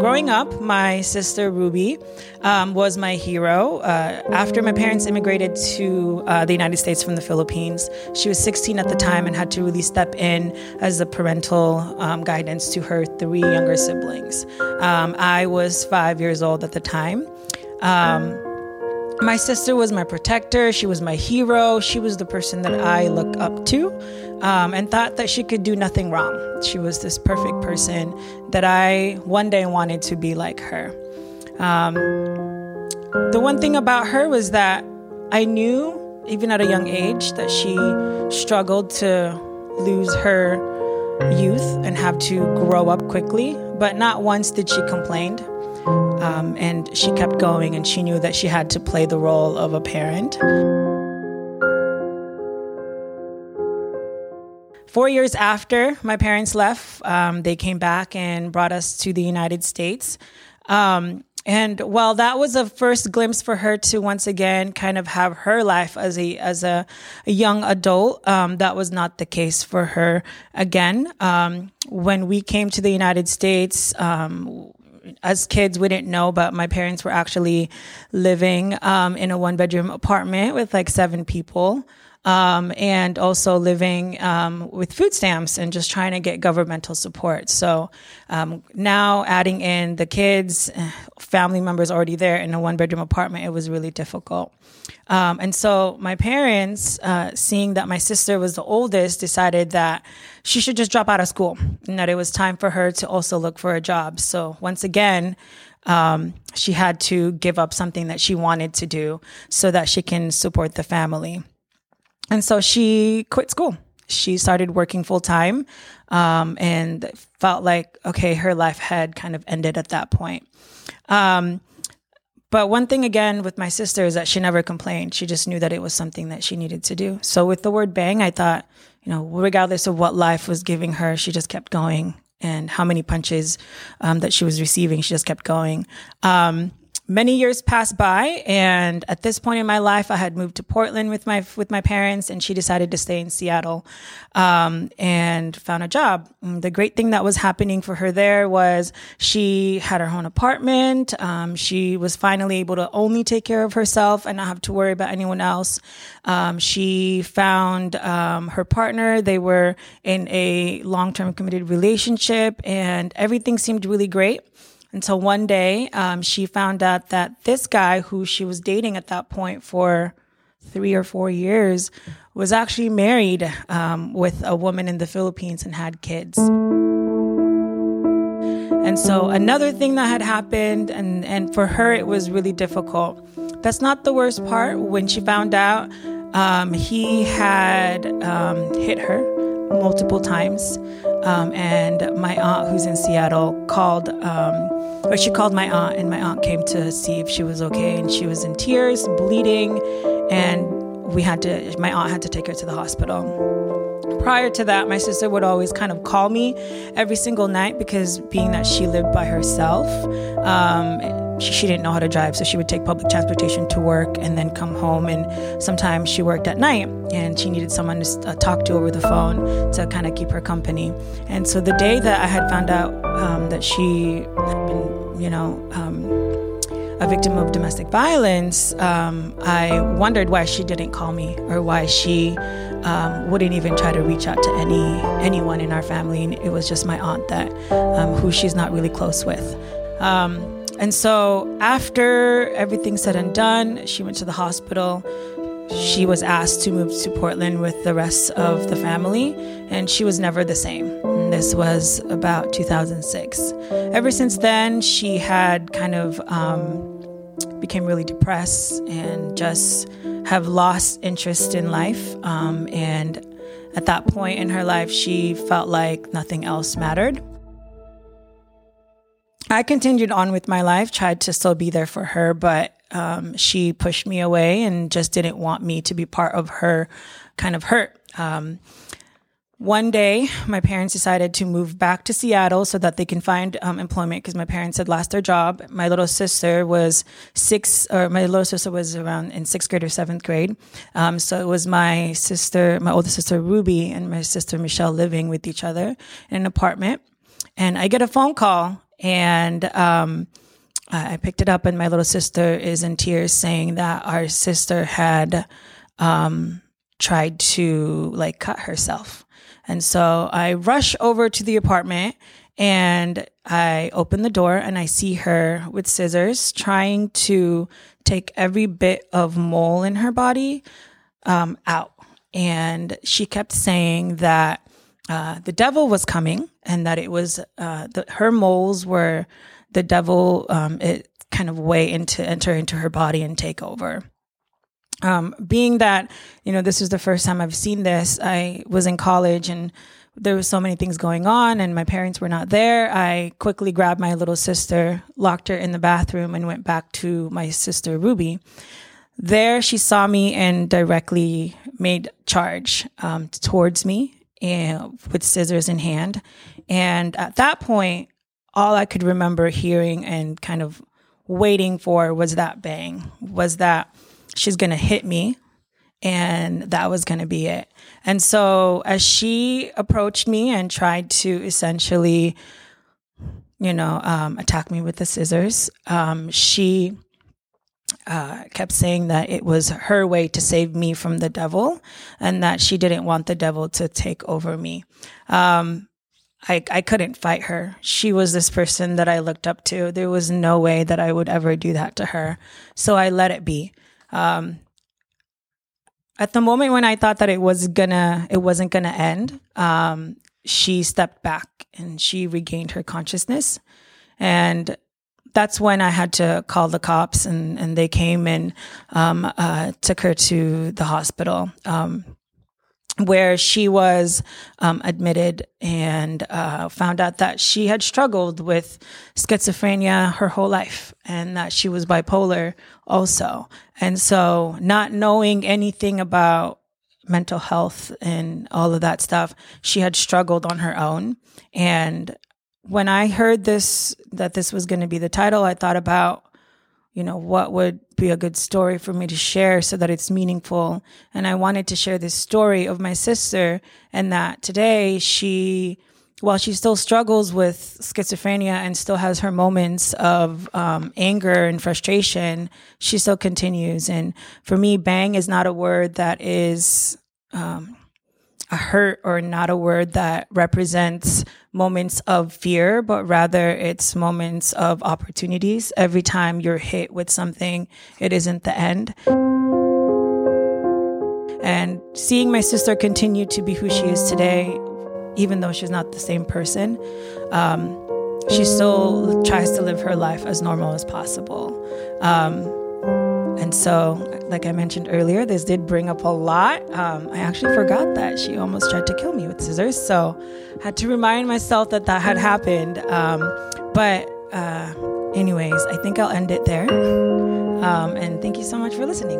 growing up, my sister Ruby um, was my hero. Uh, after my parents immigrated to uh, the United States from the Philippines, she was 16 at the time and had to really step in as a parental um, guidance to her three younger siblings. Um, I was five years old at the time. My sister was my protector. She was my hero. She was the person that I look up to um, and thought that she could do nothing wrong. She was this perfect person that I one day wanted to be like her. Um, the one thing about her was that I knew, even at a young age, that she struggled to lose her youth and have to grow up quickly, but not once did she complain. Um, and she kept going, and she knew that she had to play the role of a parent. Four years after my parents left, um, they came back and brought us to the United States. Um, and while that was a first glimpse for her to once again kind of have her life as a as a, a young adult, um, that was not the case for her again. Um, when we came to the United States, um, as kids, we didn't know, but my parents were actually living um, in a one bedroom apartment with like seven people. Um, and also living um, with food stamps and just trying to get governmental support. So um, now adding in the kids, family members already there in a one bedroom apartment, it was really difficult. Um, and so my parents, uh, seeing that my sister was the oldest, decided that she should just drop out of school and that it was time for her to also look for a job. So once again, um, she had to give up something that she wanted to do so that she can support the family. And so she quit school. She started working full time um, and felt like, okay, her life had kind of ended at that point. Um, but one thing again with my sister is that she never complained. She just knew that it was something that she needed to do. So with the word bang, I thought, you know, regardless of what life was giving her, she just kept going. And how many punches um, that she was receiving, she just kept going. Um, many years passed by and at this point in my life i had moved to portland with my with my parents and she decided to stay in seattle um, and found a job. The great thing that was happening for her there was she had her own apartment. Um, she was finally able to only take care of herself and not have to worry about anyone else. Um, she found um, her partner. They were in a long-term committed relationship and everything seemed really great until one day um, she found out that this guy who she was dating at that point for three or four years was actually married um, with a woman in the Philippines and had kids. And so another thing that had happened, and, and for her it was really difficult. That's not the worst part. When she found out, um, he had um, hit her multiple times. Um, and my aunt, who's in Seattle, called, um, or she called my aunt, and my aunt came to see if she was okay. And she was in tears, bleeding, and we had to, my aunt had to take her to the hospital. Prior to that, my sister would always kind of call me every single night because being that she lived by herself, um, she, she didn't know how to drive, so she would take public transportation to work and then come home. And sometimes she worked at night and she needed someone to uh, talk to over the phone to kind of keep her company. And so the day that I had found out um, that she had been, you know, um, a victim of domestic violence, um, I wondered why she didn't call me or why she um, wouldn't even try to reach out to any anyone in our family. And it was just my aunt that, um, who she's not really close with. And so after everything said and done, she went to the hospital. She was asked to move to Portland with the rest of the family, and she was never the same. This was about 2006. Ever since then, she had kind of um, became really depressed and just have lost interest in life. Um, and at that point in her life, she felt like nothing else mattered. I continued on with my life, tried to still be there for her, but um, she pushed me away and just didn't want me to be part of her kind of hurt. Um, one day, my parents decided to move back to Seattle so that they can find um, employment because my parents had lost their job. My little sister was six, or my little sister was around in sixth grade or seventh grade. Um, so it was my sister, my older sister Ruby, and my sister Michelle living with each other in an apartment. And I get a phone call And um, I picked it up, and my little sister is in tears, saying that our sister had um, tried to like cut herself. And so I rush over to the apartment and I open the door and I see her with scissors trying to take every bit of mole in her body um, out. And she kept saying that uh, the devil was coming and that it was uh, the, her moles were the devil um, it kind of way into enter into her body and take over. Um, being that you know this was the first time I've seen this, I was in college and there was so many things going on and my parents were not there. I quickly grabbed my little sister, locked her in the bathroom, and went back to my sister Ruby. There, she saw me and directly made charge um, towards me and with scissors in hand. And at that point, all I could remember hearing and kind of waiting for was that bang, was that she's going to hit me. And that was going to be it. And so as she approached me and tried to essentially, you know, um, attack me with the scissors, um, she uh, kept saying that it was her way to save me from the devil and that she didn't want the devil to take over me. Um, I, I couldn't fight her. She was this person that I looked up to. There was no way that I would ever do that to her. So I let it be. Um, at the moment when I thought that it was gonna, it wasn't gonna end, um, she stepped back and she regained her consciousness. And that's when I had to call the cops and, and they came and um, uh, took her to the hospital. Um, where she was um, admitted and uh, found out that she had struggled with schizophrenia her whole life and that she was bipolar also. And so, not knowing anything about mental health and all of that stuff, she had struggled on her own. And when I heard this, that this was going to be the title, I thought about you know, what would be a good story for me to share so that it's meaningful. And I wanted to share this story of my sister and that today she, while she still struggles with schizophrenia and still has her moments of um, anger and frustration, she still continues. And for me, bang is not a word that is, um, a hurt or not a word that represents moments of fear, but rather it's moments of opportunities. Every time you're hit with something, it isn't the end. And seeing my sister continue to be who she is today, even though she's not the same person, um, she still tries to live her life as normal as possible. Um, and so, like I mentioned earlier, this did bring up a lot. Um, I actually forgot that she almost tried to kill me with scissors. So, I had to remind myself that that had happened. Um, but, uh, anyways, I think I'll end it there. Um, and thank you so much for listening.